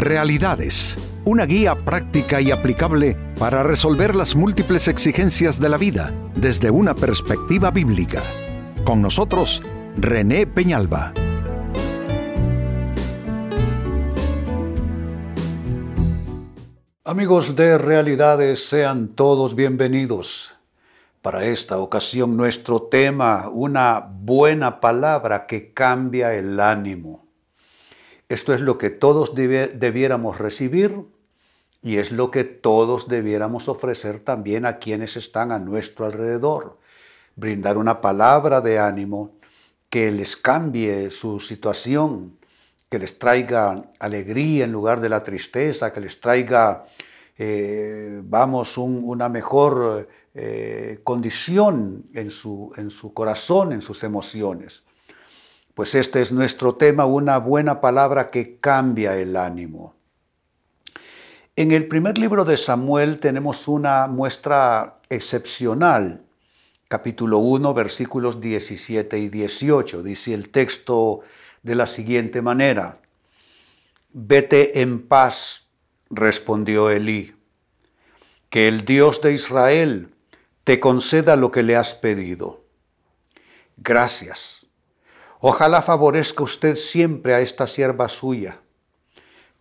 Realidades, una guía práctica y aplicable para resolver las múltiples exigencias de la vida desde una perspectiva bíblica. Con nosotros, René Peñalba. Amigos de Realidades, sean todos bienvenidos. Para esta ocasión nuestro tema, una buena palabra que cambia el ánimo. Esto es lo que todos debiéramos recibir y es lo que todos debiéramos ofrecer también a quienes están a nuestro alrededor. Brindar una palabra de ánimo que les cambie su situación, que les traiga alegría en lugar de la tristeza, que les traiga, eh, vamos, una mejor eh, condición en su, en su corazón, en sus emociones. Pues este es nuestro tema, una buena palabra que cambia el ánimo. En el primer libro de Samuel tenemos una muestra excepcional, capítulo 1, versículos 17 y 18. Dice el texto de la siguiente manera, Vete en paz, respondió Elí, que el Dios de Israel te conceda lo que le has pedido. Gracias Ojalá favorezca usted siempre a esta sierva suya.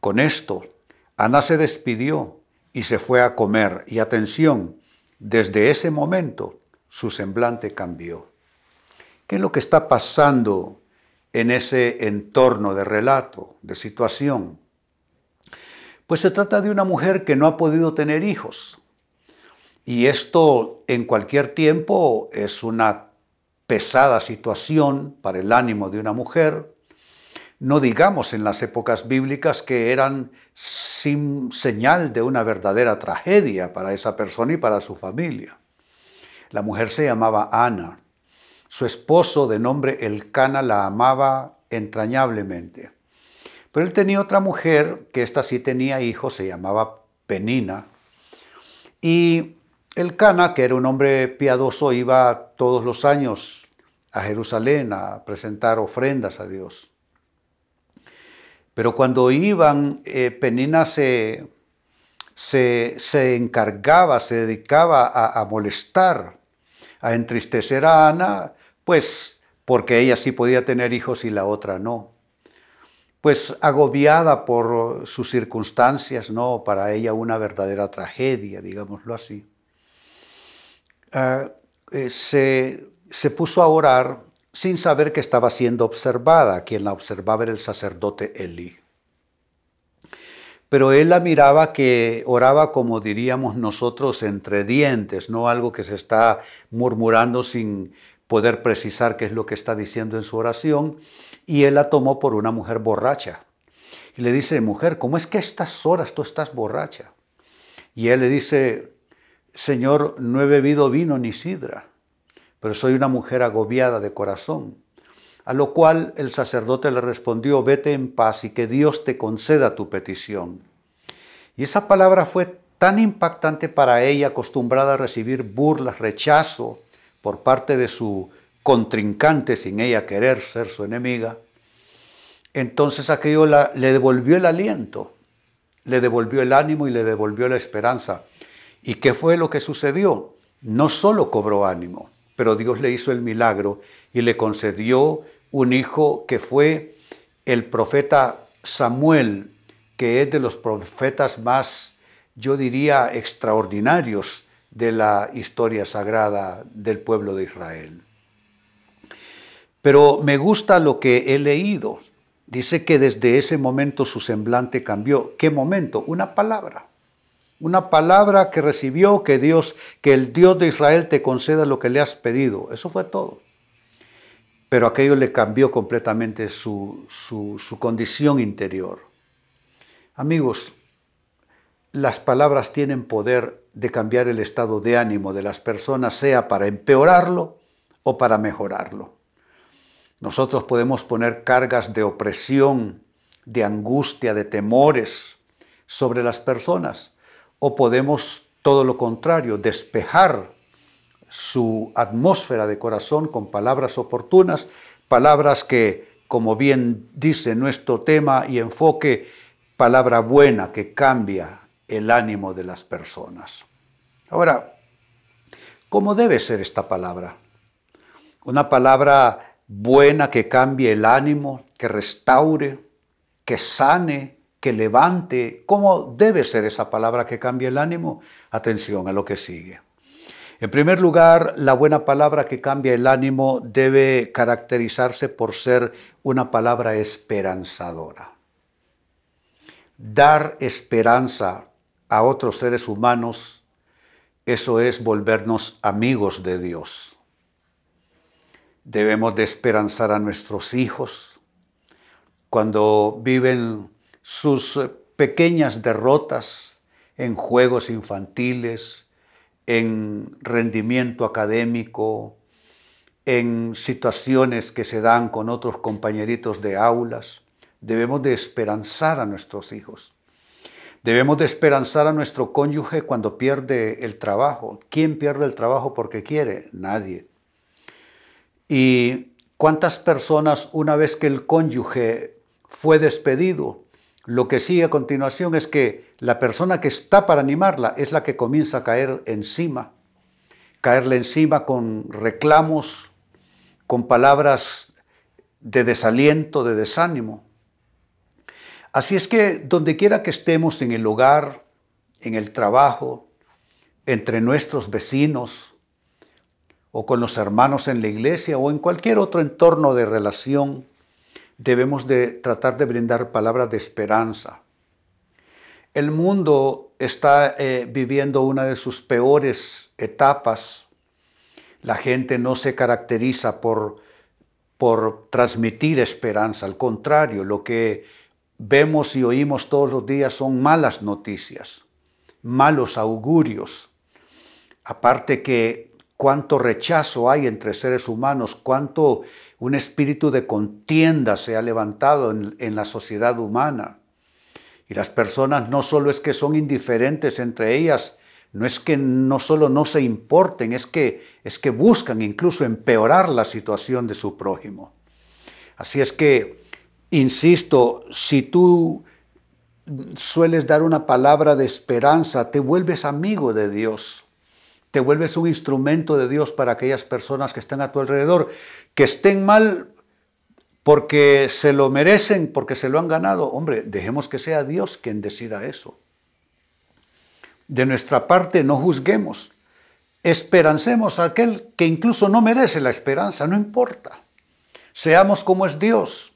Con esto, Ana se despidió y se fue a comer. Y atención, desde ese momento su semblante cambió. ¿Qué es lo que está pasando en ese entorno de relato, de situación? Pues se trata de una mujer que no ha podido tener hijos. Y esto en cualquier tiempo es una pesada situación para el ánimo de una mujer, no digamos en las épocas bíblicas que eran sin señal de una verdadera tragedia para esa persona y para su familia. La mujer se llamaba Ana. Su esposo de nombre Elcana la amaba entrañablemente. Pero él tenía otra mujer, que esta sí tenía hijos, se llamaba Penina. Y Elcana, que era un hombre piadoso, iba todos los años a Jerusalén a presentar ofrendas a Dios. Pero cuando iban, eh, Penina se, se, encargaba, se dedicaba a, a molestar, a entristecer a Ana, pues porque ella sí podía tener hijos y la otra no. Pues agobiada por sus circunstancias, no, para ella una verdadera tragedia, digámoslo así. Ah, eh, se se puso a orar sin saber que estaba siendo observada. Quien la observaba era el sacerdote Eli. Pero él la miraba que oraba como diríamos nosotros entre dientes, no algo que se está murmurando sin poder precisar qué es lo que está diciendo en su oración. Y él la tomó por una mujer borracha. Y le dice, mujer, ¿cómo es que a estas horas tú estás borracha? Y él le dice, Señor, no he bebido vino ni sidra pero soy una mujer agobiada de corazón. A lo cual el sacerdote le respondió, vete en paz y que Dios te conceda tu petición. Y esa palabra fue tan impactante para ella, acostumbrada a recibir burlas, rechazo por parte de su contrincante sin ella querer ser su enemiga. Entonces aquello le devolvió el aliento, le devolvió el ánimo y le devolvió la esperanza. ¿Y qué fue lo que sucedió? No solo cobró ánimo, pero Dios le hizo el milagro y le concedió un hijo que fue el profeta Samuel, que es de los profetas más, yo diría, extraordinarios de la historia sagrada del pueblo de Israel. Pero me gusta lo que he leído. Dice que desde ese momento su semblante cambió. ¿Qué momento? Una palabra una palabra que recibió, que Dios, que el Dios de Israel te conceda lo que le has pedido. Eso fue todo. Pero aquello le cambió completamente su, su condición interior. Amigos, las palabras tienen poder de cambiar el estado de ánimo de las personas, sea para empeorarlo o para mejorarlo. Nosotros podemos poner cargas de opresión, de angustia, de temores sobre las personas, o podemos todo lo contrario, despejar su atmósfera de corazón con palabras oportunas, palabras que, como bien dice nuestro tema y enfoque, palabra buena que cambia el ánimo de las personas. Ahora, ¿cómo debe ser esta palabra? Una palabra buena que cambie el ánimo, que restaure, que sane, que levante. ¿Cómo debe ser esa palabra que cambie el ánimo? Atención a lo que sigue. En primer lugar, la buena palabra que cambia el ánimo debe caracterizarse por ser una palabra esperanzadora. Dar esperanza a otros seres humanos, eso es volvernos amigos de Dios. Debemos de esperanzar a nuestros hijos cuando viven sus pequeñas derrotas en juegos infantiles, en rendimiento académico, en situaciones que se dan con otros compañeritos de aulas. Debemos de esperanzar a nuestros hijos. Debemos de esperanzar a nuestro cónyuge cuando pierde el trabajo. ¿Quién pierde el trabajo porque quiere? Nadie. ¿Y cuántas personas una vez que el cónyuge fue despedido, lo que sigue a continuación es que la persona que está para animarla es la que comienza a caer encima, caerle encima con reclamos, con palabras de desaliento, de desánimo. Así es que donde quiera que estemos en el hogar, en el trabajo, entre nuestros vecinos o con los hermanos en la iglesia o en cualquier otro entorno de relación, debemos de tratar de brindar palabras de esperanza. El mundo está eh, viviendo una de sus peores etapas. La gente no se caracteriza por, por transmitir esperanza, al contrario, lo que vemos y oímos todos los días son malas noticias, malos augurios. Aparte que cuánto rechazo hay entre seres humanos, cuánto un espíritu de contienda se ha levantado en, la sociedad humana. Y las personas no solo es que son indiferentes entre ellas, no es que no solo no se importen, es que, es que buscan incluso empeorar la situación de su prójimo. Así es que, insisto, si tú sueles dar una palabra de esperanza, te vuelves amigo de Dios te vuelves un instrumento de Dios para aquellas personas que están a tu alrededor, que estén mal porque se lo merecen, porque se lo han ganado. Hombre, dejemos que sea Dios quien decida eso. De nuestra parte, no juzguemos. Esperancemos a aquel que incluso no merece la esperanza, no importa. Seamos como es Dios.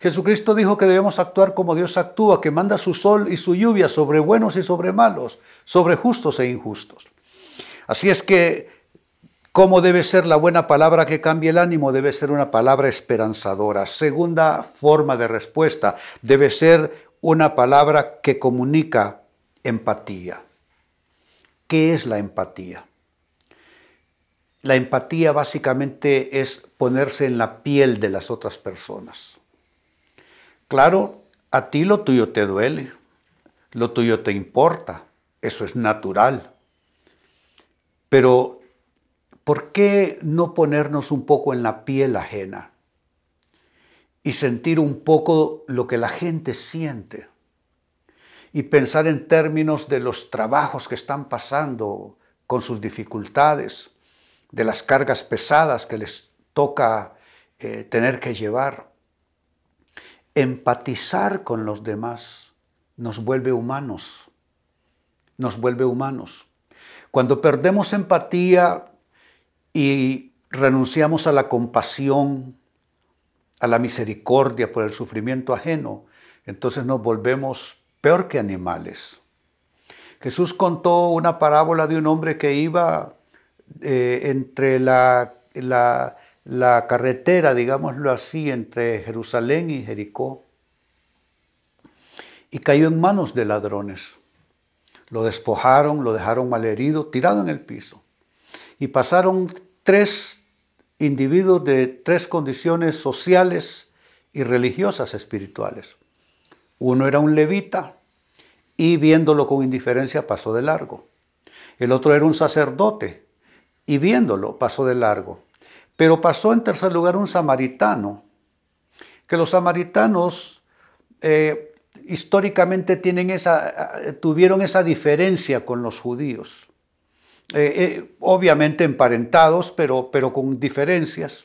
Jesucristo dijo que debemos actuar como Dios actúa, que manda su sol y su lluvia sobre buenos y sobre malos, sobre justos e injustos. Así es que, ¿cómo debe ser la buena palabra que cambie el ánimo? Debe ser una palabra esperanzadora. Segunda forma de respuesta, debe ser una palabra que comunica empatía. ¿Qué es la empatía? La empatía básicamente es ponerse en la piel de las otras personas. Claro, a ti lo tuyo te duele, lo tuyo te importa, eso es natural. Pero, ¿por qué no ponernos un poco en la piel ajena y sentir un poco lo que la gente siente? Y pensar en términos de los trabajos que están pasando con sus dificultades, de las cargas pesadas que les toca eh, tener que llevar. Empatizar con los demás nos vuelve humanos, nos vuelve humanos. Cuando perdemos empatía y renunciamos a la compasión, a la misericordia por el sufrimiento ajeno, entonces nos volvemos peor que animales. Jesús contó una parábola de un hombre que iba eh, entre la, la carretera, digámoslo así, entre Jerusalén y Jericó, y cayó en manos de ladrones. Lo despojaron, lo dejaron malherido, tirado en el piso. Y pasaron tres individuos de tres condiciones sociales y religiosas espirituales. Uno era un levita y viéndolo con indiferencia pasó de largo. El otro era un sacerdote y viéndolo pasó de largo. Pero pasó en tercer lugar un samaritano, que los samaritanos eh, históricamente tienen esa, tuvieron esa diferencia con los judíos. Eh, eh, obviamente emparentados, pero, pero con diferencias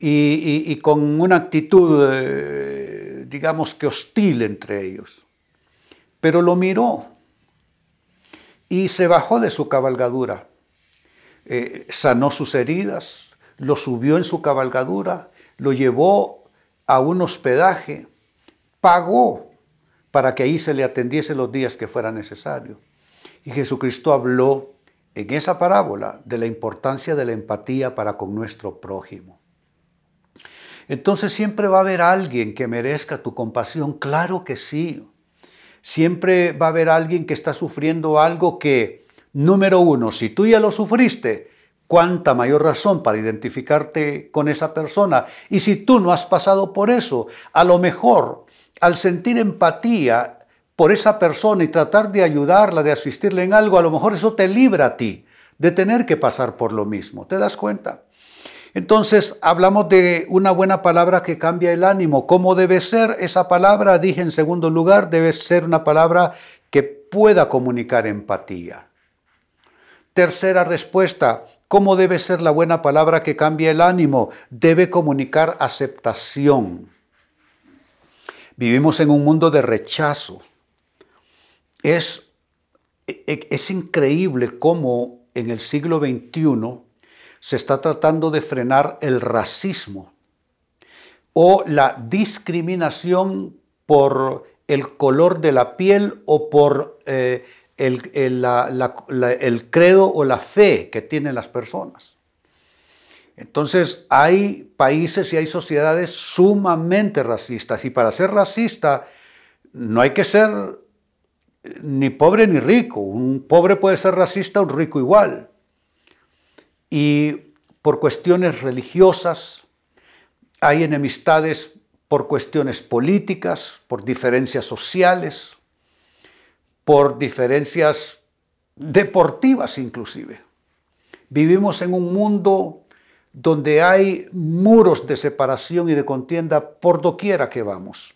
y, con una actitud, eh, digamos que hostil entre ellos. Pero lo miró y se bajó de su cabalgadura, sanó sus heridas, lo subió en su cabalgadura, lo llevó a un hospedaje, pagó para que ahí se le atendiese los días que fuera necesario. Y Jesucristo habló en esa parábola de la importancia de la empatía para con nuestro prójimo. Entonces siempre va a haber alguien que merezca tu compasión, claro que sí. Siempre va a haber alguien que está sufriendo algo que, número uno, si tú ya lo sufriste, cuánta mayor razón para identificarte con esa persona. Y si tú no has pasado por eso, a lo mejor al sentir empatía por esa persona y tratar de ayudarla, de asistirle en algo, a lo mejor eso te libra a ti de tener que pasar por lo mismo. ¿Te das cuenta? Entonces hablamos de una buena palabra que cambia el ánimo. ¿Cómo debe ser esa palabra? Dije en segundo lugar, debe ser una palabra que pueda comunicar empatía. Tercera respuesta, ¿cómo debe ser la buena palabra que cambia el ánimo? Debe comunicar aceptación. Vivimos en un mundo de rechazo es, e, es increíble cómo en el siglo XXI se está tratando de frenar el racismo o la discriminación por el color de la piel o por eh, el, el, credo o la fe que tienen las personas. Entonces hay países y hay sociedades sumamente racistas y para ser racista no hay que ser ni pobre ni rico. Un pobre puede ser racista, un rico igual. Y por cuestiones religiosas, hay enemistades por cuestiones políticas, por diferencias sociales, por diferencias deportivas inclusive. Vivimos en un mundo donde hay muros de separación y de contienda por doquiera que vamos.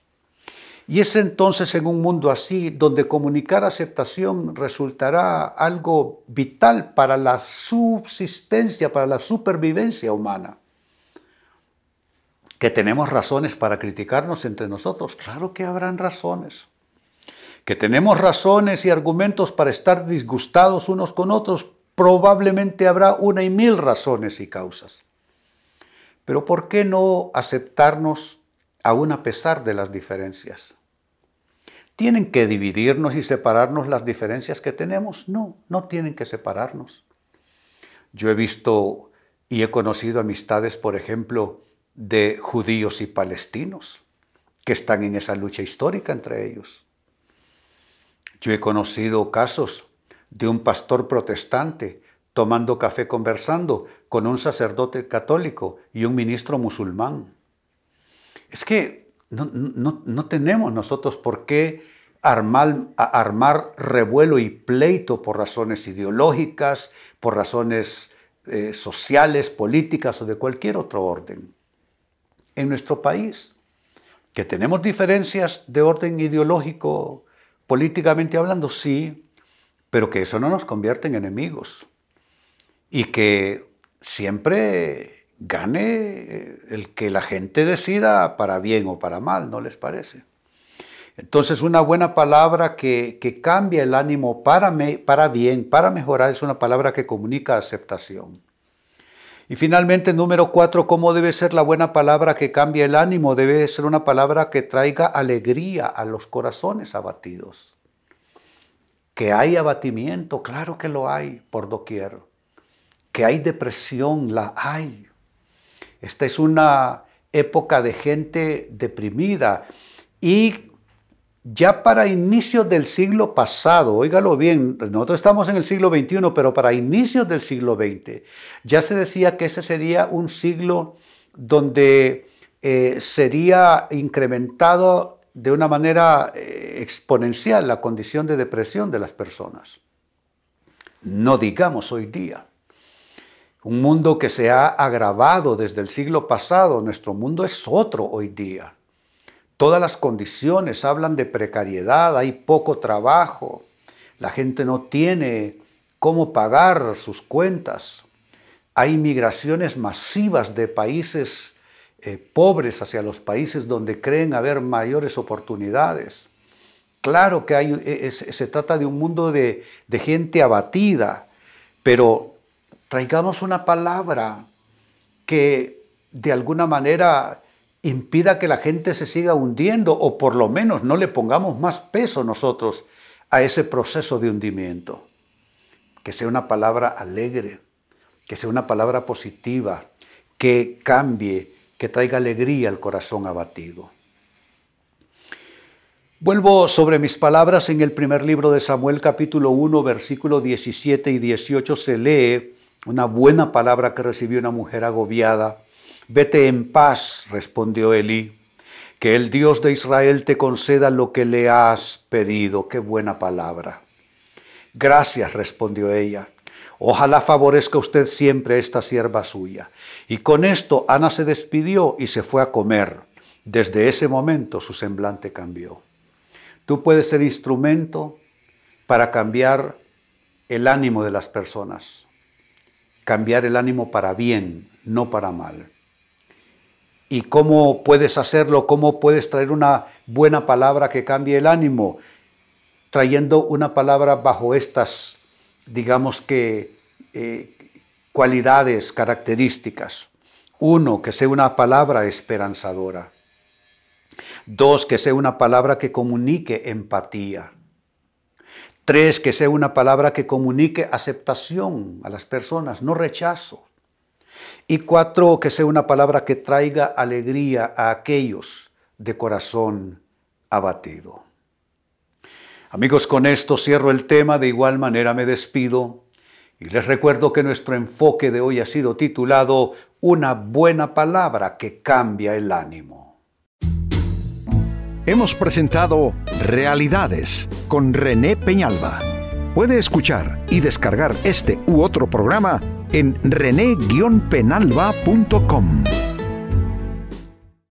Y es entonces en un mundo así donde comunicar aceptación resultará algo vital para la subsistencia, para la supervivencia humana. Que tenemos razones para criticarnos entre nosotros, claro que habrán razones. Que tenemos razones y argumentos para estar disgustados unos con otros, probablemente habrá una y mil razones y causas. Pero ¿por qué no aceptarnos aún a pesar de las diferencias? ¿Tienen que dividirnos y separarnos las diferencias que tenemos? No, no tienen que separarnos. Yo he visto y he conocido amistades, por ejemplo, de judíos y palestinos que están en esa lucha histórica entre ellos. Yo he conocido casos de un pastor protestante tomando café conversando con un sacerdote católico y un ministro musulmán. Es que no, tenemos nosotros por qué armar, armar, revuelo y pleito por razones ideológicas, por razones eh, sociales, políticas o de cualquier otro orden. En nuestro país, que tenemos diferencias de orden ideológico, políticamente hablando, sí, pero que eso no nos convierte en enemigos. Y que siempre gane eh, el que la gente decida para bien o para mal, ¿no les parece? Entonces una buena palabra que, cambia el ánimo para, para bien, para mejorar, es una palabra que comunica aceptación. Y finalmente, número cuatro, ¿cómo debe ser la buena palabra que cambia el ánimo? Debe ser una palabra que traiga alegría a los corazones abatidos. Que hay abatimiento, claro que lo hay por doquier. Que hay depresión, la hay. Esta es una época de gente deprimida y ya para inicios del siglo pasado, óigalo bien, nosotros estamos en el siglo XXI, pero para inicios del siglo XX, ya se decía que ese sería un siglo donde eh, sería incrementado de una manera eh, exponencial la condición de depresión de las personas. No digamos hoy día. Un mundo que se ha agravado desde el siglo pasado. Nuestro mundo es otro hoy día. todas las condiciones, hablan de precariedad, hay poco trabajo, la gente no tiene cómo pagar sus cuentas, hay migraciones masivas de países eh, pobres hacia los países donde creen haber mayores oportunidades. Claro que hay, e, se trata de un mundo de, de gente abatida, pero traigamos una palabra que de alguna manera impida que la gente se siga hundiendo o por lo menos no le pongamos más peso nosotros a ese proceso de hundimiento. Que sea una palabra alegre, que sea una palabra positiva, que cambie, que traiga alegría al corazón abatido. Vuelvo sobre mis palabras en el primer libro de Samuel capítulo 1 versículo 17 y 18 se lee una buena palabra que recibió una mujer agobiada. Vete en paz, respondió Elí, que el Dios de Israel te conceda lo que le has pedido. Qué buena palabra. Gracias, respondió ella. Ojalá favorezca usted siempre esta sierva suya. Y con esto Ana se despidió y se fue a comer. Desde ese momento su semblante cambió. Tú puedes ser instrumento para cambiar el ánimo de las personas. Cambiar el ánimo para bien, no para mal. ¿Y cómo puedes hacerlo? ¿Cómo puedes traer una buena palabra que cambie el ánimo? Trayendo una palabra bajo estas digamos que, eh, cualidades, características. Uno, que sea una palabra esperanzadora. Dos, que sea una palabra que comunique empatía. Tres, que sea una palabra que comunique aceptación a las personas, no rechazo. Y cuatro, que sea una palabra que traiga alegría a aquellos de corazón abatido. Amigos, con esto cierro el tema, de igual manera me despido y les recuerdo que nuestro enfoque de hoy ha sido titulado Una buena palabra que cambia el ánimo. Hemos presentado Realidades con René Peñalba. Puede escuchar y descargar este u otro programa en rene-penalba.com.